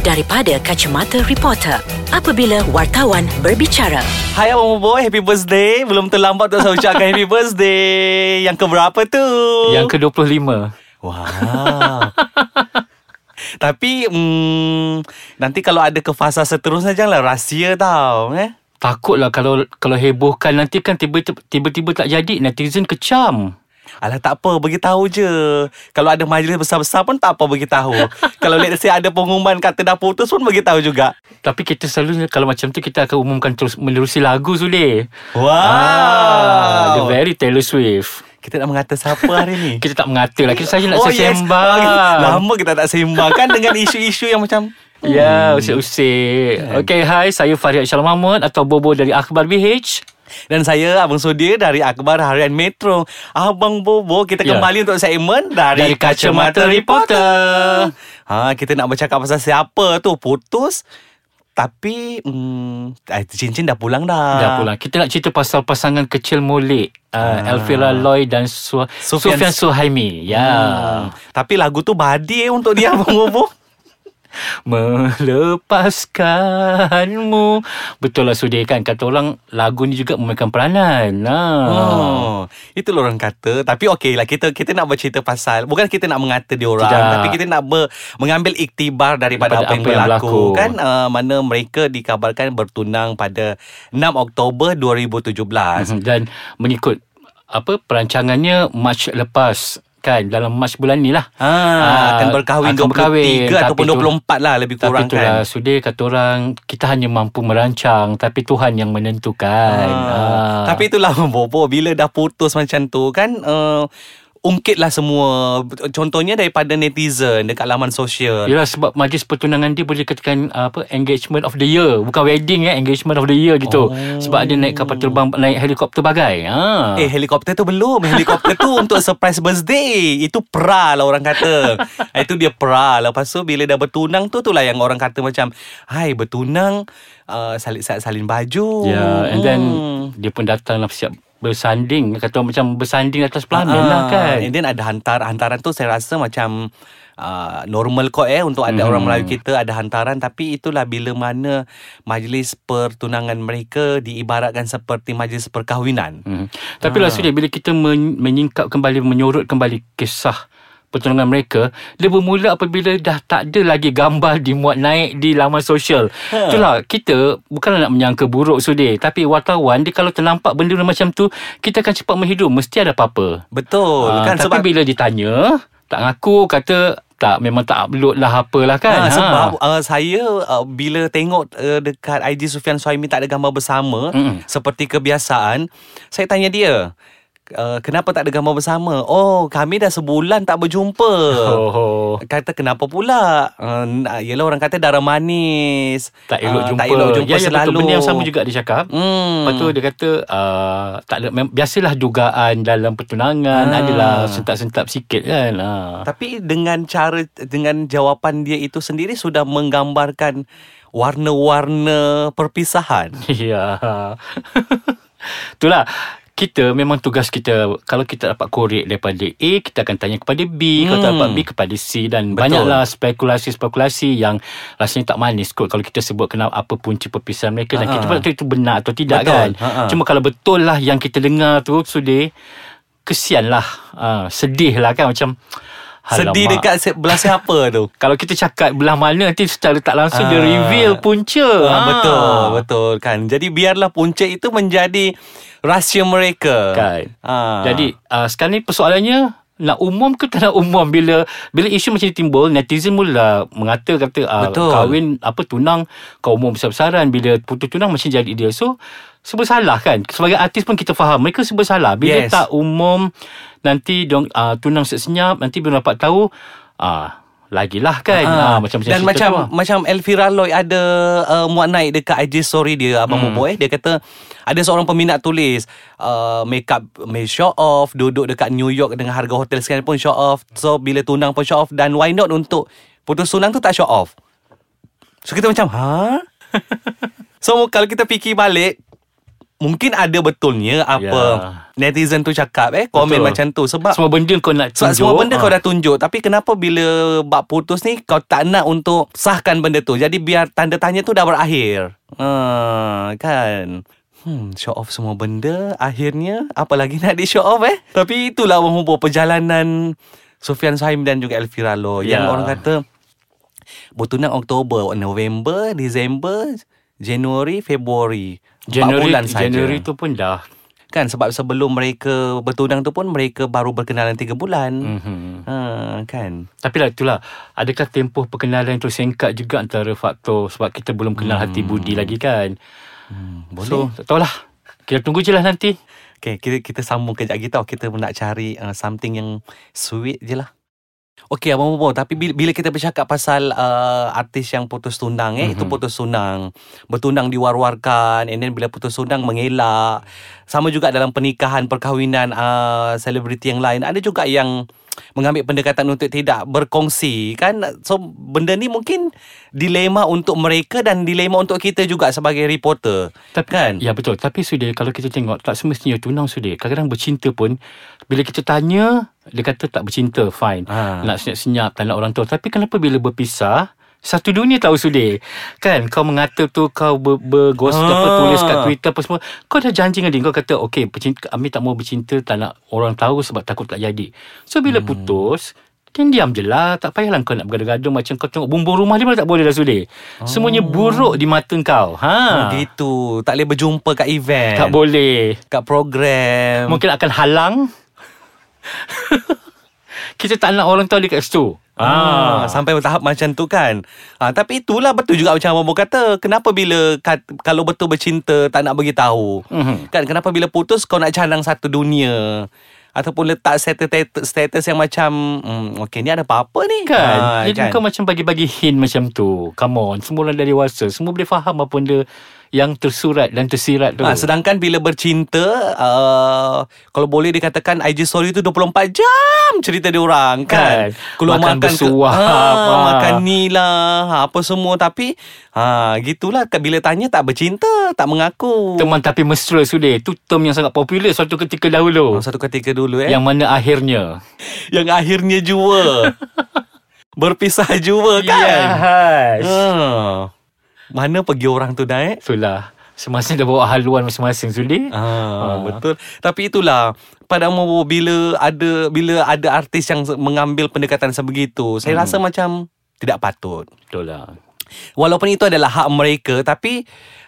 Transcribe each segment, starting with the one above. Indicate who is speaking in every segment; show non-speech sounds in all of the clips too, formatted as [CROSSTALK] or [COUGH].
Speaker 1: daripada kacamata reporter apabila wartawan berbicara.
Speaker 2: Hai Abang Boy, happy birthday. Belum terlambat untuk saya ucapkan happy birthday. Yang keberapa tu?
Speaker 3: Yang ke-25
Speaker 2: Wah. [LAUGHS] Tapi mm, nanti kalau ada ke fasa seterusnya janganlah rahsia tau eh.
Speaker 3: Takutlah kalau kalau hebohkan nanti kan tiba-tiba, tiba-tiba tak jadi netizen kecam.
Speaker 2: Alah tak apa beritahu je Kalau ada majlis besar-besar pun tak apa beritahu [LAUGHS] Kalau let's say ada pengumuman kata dah putus pun beritahu juga
Speaker 3: Tapi kita selalu kalau macam tu kita akan umumkan terus menerusi lagu Sudi.
Speaker 2: Wow
Speaker 3: Ah, the very Taylor Swift.
Speaker 2: Kita nak mengata siapa hari ni? [LAUGHS]
Speaker 3: Kita tak mengata lah. Kita saja nak
Speaker 2: Oh,
Speaker 3: sembang.
Speaker 2: Lama kita tak sembang kan dengan isu-isu yang macam
Speaker 3: Ya, usik-usik. Okay, hai. Saya Farid Shalom Mahmud atau Bobo dari Akhbar BH.
Speaker 2: Dan saya Abang Sudir dari Akhbar Harian Metro Abang Bobo Kita
Speaker 3: Ya.
Speaker 2: kembali untuk segmen Dari,
Speaker 3: Dari Kacamata Reporter.
Speaker 2: ha, Kita nak bercakap pasal siapa tu Putus Tapi hmm, eh, Cincin dah pulang dah
Speaker 3: Dah pulang. Kita nak cerita pasal pasangan kecil molek. Uh,
Speaker 2: Ah.
Speaker 3: Elvira Lloyd dan Su-
Speaker 2: Sufian-
Speaker 3: Sufian, Suhaimi. Ya.
Speaker 2: Hmm. Tapi lagu tu badi eh untuk dia Abang Bobo [LAUGHS]
Speaker 3: Melepaskanmu Betul lah Sudi kan Kata orang Lagu ni juga memainkan peranan ha.
Speaker 2: Oh, itu orang kata. Tapi okey lah kita kita nak bercerita pasal bukan kita nak mengata dia orang,
Speaker 3: Tidak.
Speaker 2: tapi kita nak ber, mengambil iktibar daripada
Speaker 3: Daripada
Speaker 2: apa yang
Speaker 3: apa yang
Speaker 2: berlaku,
Speaker 3: berlaku.
Speaker 2: kan uh, mana mereka dikabarkan bertunang pada 6 Oktober 2017.
Speaker 3: Mhm. Dan mengikut Apa Perancangannya March lepas Kan Dalam March bulan ni lah
Speaker 2: Ha, akan berkahwin
Speaker 3: akan
Speaker 2: 23
Speaker 3: berkahwin,
Speaker 2: ataupun
Speaker 3: tapi tu-
Speaker 2: 24 lah lebih kurang
Speaker 3: Tapi itulah
Speaker 2: kan.
Speaker 3: Sudi kata orang Kita hanya mampu merancang Tapi Tuhan yang menentukan
Speaker 2: Ah.
Speaker 3: ha.
Speaker 2: Tapi itulah [LAUGHS] Bobo bila dah putus macam tu kan uh, ungkitlah semua contohnya daripada netizen dekat laman sosial.
Speaker 3: Yalah sebab majlis pertunangan dia boleh katakan uh, apa engagement of the year bukan wedding eh engagement of the year gitu.
Speaker 2: Oh.
Speaker 3: Sebab dia naik kapal terbang naik helikopter bagai. Ha.
Speaker 2: Eh helikopter tu belum Helikopter tu [LAUGHS] untuk surprise birthday Itu pra lah orang kata Itu dia pra Lepas tu bila dah bertunang tu tu lah Yang orang kata macam Hai bertunang uh, salin, salin baju
Speaker 3: Ya, and then
Speaker 2: Hmm.
Speaker 3: dia pun datang lah siap bersanding kata macam bersanding atas pelamin
Speaker 2: Ah,
Speaker 3: lah kan.
Speaker 2: And then ada hantar hantaran tu saya rasa macam uh, normal kot eh untuk ada orang Melayu kita ada hantaran tapi itulah bila mana majlis pertunangan mereka diibaratkan seperti majlis perkahwinan.
Speaker 3: Hmm. Tapi lah sudah bila kita men- menyingkap kembali menyorot kembali kisah pertunangan mereka dia bermula apabila dah tak ada lagi gambar dimuat naik di laman sosial.
Speaker 2: Ha.
Speaker 3: Itulah kita bukanlah nak menyangka buruk sudah tapi wartawan dia kalau ternampak benda macam tu kita akan cepat menghidu mesti ada apa-apa.
Speaker 2: Betul
Speaker 3: Ah,
Speaker 2: kan
Speaker 3: tapi
Speaker 2: sebab
Speaker 3: bila ditanya tak ngaku kata tak memang tak upload lah apalah kan.
Speaker 2: Ha, sebab uh, saya uh, bila tengok uh, dekat IG Sufian Suhaimi tak ada gambar bersama
Speaker 3: Mm-mm.
Speaker 2: seperti kebiasaan, saya tanya dia, uh, kenapa tak ada gambar bersama? Oh, kami dah sebulan tak berjumpa.
Speaker 3: Oh,
Speaker 2: Kata kenapa pula? Uh, yelah orang kata darah manis.
Speaker 3: tak elok
Speaker 2: Ah,
Speaker 3: jumpa.
Speaker 2: Tak elok jumpa
Speaker 3: ya, ya,
Speaker 2: selalu.
Speaker 3: Betul. Benda yang sama juga dia cakap.
Speaker 2: Hmm.
Speaker 3: Lepas tu dia kata uh, tak ada mem- biasalah dugaan dalam pertunangan
Speaker 2: Ah.
Speaker 3: adalah sentak-sentak sikit kan. Uh.
Speaker 2: Tapi dengan cara dengan jawapan dia itu sendiri sudah menggambarkan warna-warna perpisahan. [LAUGHS]
Speaker 3: Ya. Itulah kita memang tugas kita kalau kita dapat korek daripada A kita akan tanya kepada B hmm. kalau tak dapat B kepada C dan
Speaker 2: Betul.
Speaker 3: Banyaklah spekulasi-spekulasi yang rasanya tak manis kot kalau kita sebut kenapa apa punca perpisahan mereka dan
Speaker 2: Ha-ha.
Speaker 3: kita pun tak tahu itu benar atau tidak
Speaker 2: Betul.
Speaker 3: kan
Speaker 2: Ha-ha.
Speaker 3: cuma kalau betul lah yang kita dengar tu sudah kesian lah uh, sedih lah kan macam
Speaker 2: Sedih dekat belah siapa tu? [LAUGHS]
Speaker 3: kalau kita cakap belah mana nanti secara tak langsung dia
Speaker 2: Ah.
Speaker 3: reveal punca
Speaker 2: Ah, betul, betul kan. Jadi biarlah punca itu menjadi rahsia mereka.
Speaker 3: Kan.
Speaker 2: Ah.
Speaker 3: Jadi uh, sekarang ni persoalannya nak umum ke tak nak umum? Bila bila isu macam ni timbul netizen mula mengata kata uh,
Speaker 2: Betul.
Speaker 3: kahwin apa tunang kau umum besar-besaran. Bila putus tunang macam jadi dia. So serba salah kan? Sebagai artis pun kita faham mereka serba salah. Bila
Speaker 2: Yes.
Speaker 3: tak umum nanti dong uh, tunang senyap nanti bila dapat tahu uh, lagilah kan.
Speaker 2: Ah,
Speaker 3: uh, macam
Speaker 2: dan macam
Speaker 3: tu lah.
Speaker 2: macam Elvira Lloyd ada uh, muat naik dekat IG story dia abang hmm. Bobo eh. Dia kata ada seorang peminat tulis uh, make up may show off duduk dekat New York dengan harga hotel sekian pun show off. So bila tunang pun show off dan why not untuk putus tunang tu tak show off? So kita macam ha [LAUGHS] so kalau kita fikir balik mungkin ada betulnya apa
Speaker 3: Ya.
Speaker 2: netizen tu cakap eh komen
Speaker 3: Betul.
Speaker 2: macam tu. Sebab
Speaker 3: Semua benda kau nak
Speaker 2: sebab
Speaker 3: tunjuk.
Speaker 2: semua benda
Speaker 3: ah.
Speaker 2: kau dah tunjuk. Tapi kenapa bila Bak putus ni Kau tak nak untuk Sahkan benda tu? Jadi biar tanda tanya tu dah berakhir. Ha, Kan? Hmm, show off semua benda. Akhirnya Apa lagi nak di show off eh? Tapi itulah menghubung perjalanan Sofian Saim dan juga Elvira Loh Yang
Speaker 3: Ya.
Speaker 2: orang kata Bertunang Oktober November Disember Januari Februari
Speaker 3: Januari,
Speaker 2: bulan saja
Speaker 3: Januari tu pun dah
Speaker 2: Kan sebab sebelum mereka bertunang tu pun Mereka baru berkenalan 3 bulan
Speaker 3: mm-hmm.
Speaker 2: Ha, kan.
Speaker 3: Tapi lah itulah Adakah tempoh perkenalan tu singkat juga Antara faktor Sebab kita belum kenal hmm. hati budi lagi kan
Speaker 2: Hmm,
Speaker 3: So tak tahulah Kita tunggu je lah nanti
Speaker 2: Okay, kita, kita sambung kejap lagi tau. Kita nak cari uh, something yang sweet je lah. Okay, Abang Bobo. Tapi bila, kita bercakap pasal uh, artis yang putus tunang, eh, mm-hmm. itu putus tunang. Bertunang diwar-warkan. And then bila putus tunang, mengelak. Sama juga dalam pernikahan, perkahwinan uh, selebriti yang lain. Ada juga yang mengambil pendekatan untuk tidak berkongsi. Kan? So benda ni mungkin dilema untuk mereka dan dilema untuk kita juga sebagai reporter.
Speaker 3: Tapi
Speaker 2: kan?
Speaker 3: Ya betul. Tapi sudah Kalau kita tengok Tak semestinya tunang sudah Kadang-kadang bercinta pun Bila kita tanya Dia kata tak bercinta Fine.
Speaker 2: Ha.
Speaker 3: Nak senyap-senyap Tak nak orang tahu Tapi kenapa bila berpisah satu dunia tahu sudah Kan kau mengata tu Kau ber, bergos
Speaker 2: Ha.
Speaker 3: apa Tulis kat Twitter apa semua Kau dah janji dengan dia Kau kata Okay pecinta, Amir tak mau bercinta Tak nak orang tahu Sebab takut tak jadi So bila hmm. putus Then diam je lah Tak payahlah kau nak bergaduh-gaduh Macam kau tengok Bumbung rumah dia pun tak boleh dah sudah Semuanya buruk di mata kau ha.
Speaker 2: Oh, gitu. Tak boleh berjumpa kat event.
Speaker 3: Tak boleh
Speaker 2: Kat program.
Speaker 3: Mungkin akan halang [LAUGHS] Kita tak nak orang tahu dia kat situ
Speaker 2: Ah, sampai tahap macam tu kan. Ah, tapi itulah betul juga macam Abang kata. Kenapa bila kat, kalau betul bercinta tak nak bagi tahu?
Speaker 3: Mhm.
Speaker 2: Kan kenapa bila putus kau nak canang satu dunia? Ataupun letak status, status yang macam hmm, Okay ni ada apa-apa ni
Speaker 3: Kan
Speaker 2: Ah,
Speaker 3: Jadi kau macam bagi-bagi hint macam tu Come on Semua orang dah dewasa Semua boleh faham apa benda Yang tersurat dan tersirat tu
Speaker 2: Ah, sedangkan bila bercinta uh, Kalau boleh dikatakan IG story tu 24 jam Cerita dia orang kan,
Speaker 3: Kan.
Speaker 2: Keluar
Speaker 3: Makan
Speaker 2: makan,
Speaker 3: bersuap,
Speaker 2: ah,
Speaker 3: ah.
Speaker 2: Makan ni lah ha, Apa semua. Tapi ha, Gitulah. Bila tanya tak bercinta Tak mengaku.
Speaker 3: Teman tapi mesra sudah. Itu term yang sangat popular Suatu ketika dahulu.
Speaker 2: Oh, Satu ketika dulu eh.
Speaker 3: Yang mana akhirnya? [LAUGHS]
Speaker 2: Yang akhirnya jua. [LAUGHS] Berpisah jua kan?
Speaker 3: Yes
Speaker 2: ha. Mana pergi orang tu eh
Speaker 3: Itulah Semasa dah bawa haluan masing-masing sudah
Speaker 2: Ah, betul. Tapi itulah pada umur bila ada bila ada artis yang mengambil pendekatan sebegitu, saya
Speaker 3: Hmm.
Speaker 2: rasa macam tidak patut.
Speaker 3: Betul lah
Speaker 2: Walaupun itu adalah hak mereka tapi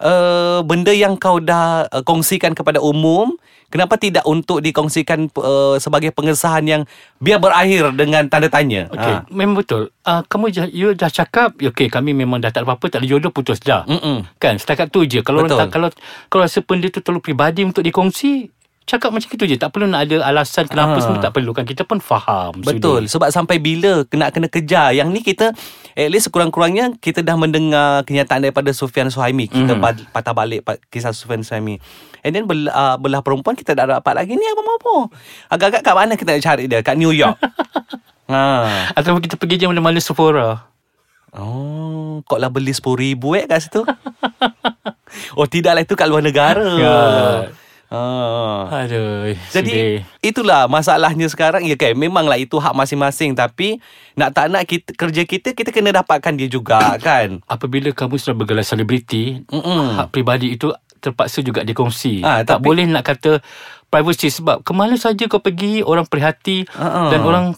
Speaker 2: uh, benda yang kau dah uh, kongsikan kepada umum, kenapa tidak untuk dikongsikan uh, sebagai pengesahan yang biar berakhir dengan tanda tanya.
Speaker 3: Okay,
Speaker 2: Ha.
Speaker 3: memang betul. Uh, kamu dah, you dah cakap, okay, kami memang dah tak ada apa-apa, tak ada jodoh, putus dah.
Speaker 2: Mm-mm.
Speaker 3: Kan, setakat tu je. Kalau
Speaker 2: Betul.
Speaker 3: tak, kalau kalau rasa benda tu terlalu peribadi untuk dikongsi, cakap macam itu je. Tak perlu nak ada alasan kenapa
Speaker 2: Ah.
Speaker 3: semua tak perlu kan. Kita pun faham.
Speaker 2: Betul Sebab sampai bila Kena kena kejar Yang ni kita At least sekurang-kurangnya Kita dah mendengar Kenyataan daripada Sufian Suhaimi Kita mm. patah balik Kisah Sufian Suhaimi And then belah, uh, belah perempuan Kita dah dapat lagi Ni apa-apa Agak-agak kat mana kita nak cari dia Kat New York [LAUGHS] ha.
Speaker 3: Ataupun kita pergi je mana-mana Sephora.
Speaker 2: Oh Kau lah beli RM10,000 eh kat situ [LAUGHS] Oh tidaklah itu kat luar negara
Speaker 3: Ya.
Speaker 2: Ah.
Speaker 3: Aduh.
Speaker 2: Jadi
Speaker 3: sedih.
Speaker 2: itulah masalahnya sekarang ya kan memanglah itu hak masing-masing tapi nak tak nak kita kerja kita kita kena dapatkan dia juga [COUGHS] kan.
Speaker 3: apabila kamu sudah bergelar selebriti,
Speaker 2: Mm-mm.
Speaker 3: hak pribadi itu terpaksa juga dikongsi. Tak
Speaker 2: tapi-
Speaker 3: boleh nak kata privacy sebab kemana saja kau pergi orang perhati
Speaker 2: ah.
Speaker 3: dan orang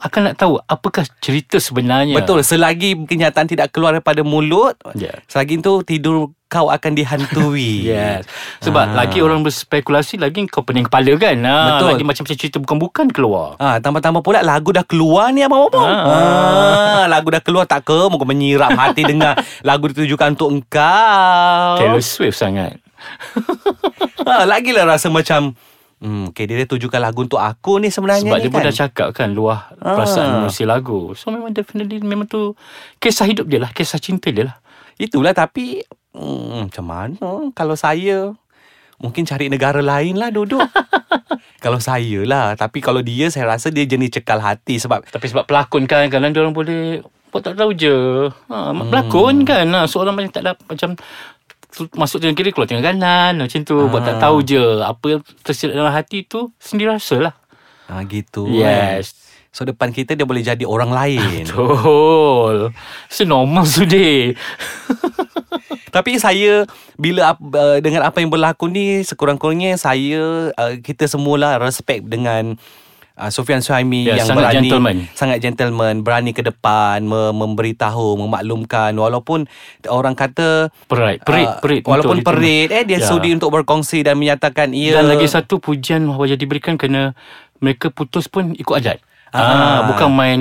Speaker 3: akan nak tahu apakah cerita sebenarnya.
Speaker 2: Betul selagi kenyataan tidak keluar daripada mulut
Speaker 3: Yeah.
Speaker 2: selagi itu tidur kau akan dihantui. [LAUGHS]
Speaker 3: Yes. Sebab
Speaker 2: Ah.
Speaker 3: lagi orang berspekulasi lagi kau pening kepala kan. Ha,
Speaker 2: Betul.
Speaker 3: Lagi macam-macam cerita bukan-bukan keluar.
Speaker 2: Ah, tambah-tambah pula lagu dah keluar ni abang apa?
Speaker 3: Ah.
Speaker 2: Ah, lagu dah keluar tak ke? Muka menyiram hati dengar [LAUGHS] lagu ditujukan untuk engkau.
Speaker 3: Taylor Swift sangat.
Speaker 2: Ha, lagilah rasa macam Hmm, okay, dia dah tujukan lagu untuk aku ni sebenarnya
Speaker 3: Sebab
Speaker 2: ni
Speaker 3: dia pun
Speaker 2: kan.
Speaker 3: dah cakap kan luah
Speaker 2: Ah.
Speaker 3: perasaan menulis lagu. So memang definitely memang tu kisah hidup dia lah, kisah cinta dia lah.
Speaker 2: Itulah tapi hmm, macam mana kalau saya mungkin cari negara lain lah duduk. [LAUGHS] kalau saya lah, tapi kalau dia saya rasa dia jenis cekal hati sebab
Speaker 3: Tapi sebab pelakon kan kadang dia orang boleh buat tak tahu je. Ha, hmm. pelakon kan. Ha, seorang macam tak ada macam masuk tengah kiri keluar tengah kanan macam tu buat tak
Speaker 2: Ah.
Speaker 3: tahu je apa yang tersirat dalam hati tu sendiri rasa lah.
Speaker 2: ha, Gitu
Speaker 3: Yes.
Speaker 2: kan. So depan kita dia boleh jadi orang lain
Speaker 3: Betul. It's normal today. [LAUGHS]
Speaker 2: Tapi saya bila uh, dengan apa yang berlaku ni sekurang-kurangnya saya uh, kita semualah respect dengan uh, Sofian Suhaimi
Speaker 3: Ya,
Speaker 2: yang
Speaker 3: sangat
Speaker 2: berani
Speaker 3: gentleman.
Speaker 2: sangat gentleman berani ke depan me- memberitahu memaklumkan walaupun orang kata
Speaker 3: Perit, perit,
Speaker 2: uh,
Speaker 3: perit.
Speaker 2: walaupun perit eh dia
Speaker 3: Ya.
Speaker 2: sudi untuk berkongsi dan menyatakan ia
Speaker 3: Dan lagi satu pujian wajah diberikan kerana mereka putus pun ikut adat.
Speaker 2: Ah.
Speaker 3: Ah, bukan main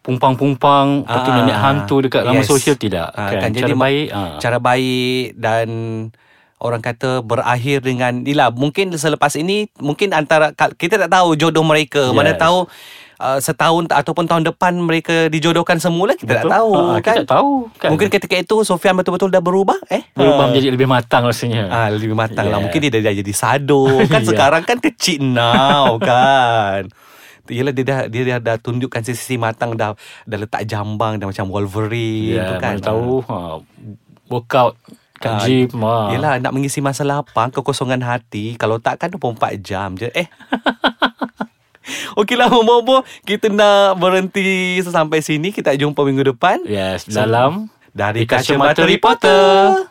Speaker 3: pumpang-pumpang tu
Speaker 2: Ah,
Speaker 3: nenek hantu dekat
Speaker 2: yes.
Speaker 3: sosial tidak.
Speaker 2: Ah,
Speaker 3: kan?
Speaker 2: kan,
Speaker 3: Cara
Speaker 2: jadi ma-
Speaker 3: baik. ah.
Speaker 2: cara baik dan orang kata berakhir dengan inilah mungkin selepas ini mungkin antara kita tak tahu jodoh mereka yes. mana tahu uh, setahun ataupun tahun depan mereka dijodohkan semula kita
Speaker 3: Betul?
Speaker 2: tak tahu
Speaker 3: Ah,
Speaker 2: kan
Speaker 3: Kita tak tahu. Kan?
Speaker 2: mungkin ketika itu Sofian betul-betul dah berubah eh
Speaker 3: berubah
Speaker 2: Ah.
Speaker 3: menjadi lebih matang rasanya.
Speaker 2: Ah, lebih matang lah
Speaker 3: Yeah.
Speaker 2: Mungkin dia dah jadi sado [LAUGHS] Kan
Speaker 3: Yeah.
Speaker 2: sekarang kan kecil now kan Yelah dia dah dia dah, dah tunjukkan sisi matang dah dah letak jambang dah macam Wolverine
Speaker 3: Ya,
Speaker 2: tu kan.
Speaker 3: tahu ha, workout kat
Speaker 2: Ah,
Speaker 3: gym. Ha.
Speaker 2: Yelah nak mengisi masa lapang Kekosongan hati. Kalau tak kan 24 jam je. Eh. [LAUGHS] Okeylah Bobo. Kita nak berhenti Sampai sini. Kita jumpa minggu depan.
Speaker 3: Yes, dalam
Speaker 2: Dari
Speaker 3: Kacamata
Speaker 2: Kacamata Reporter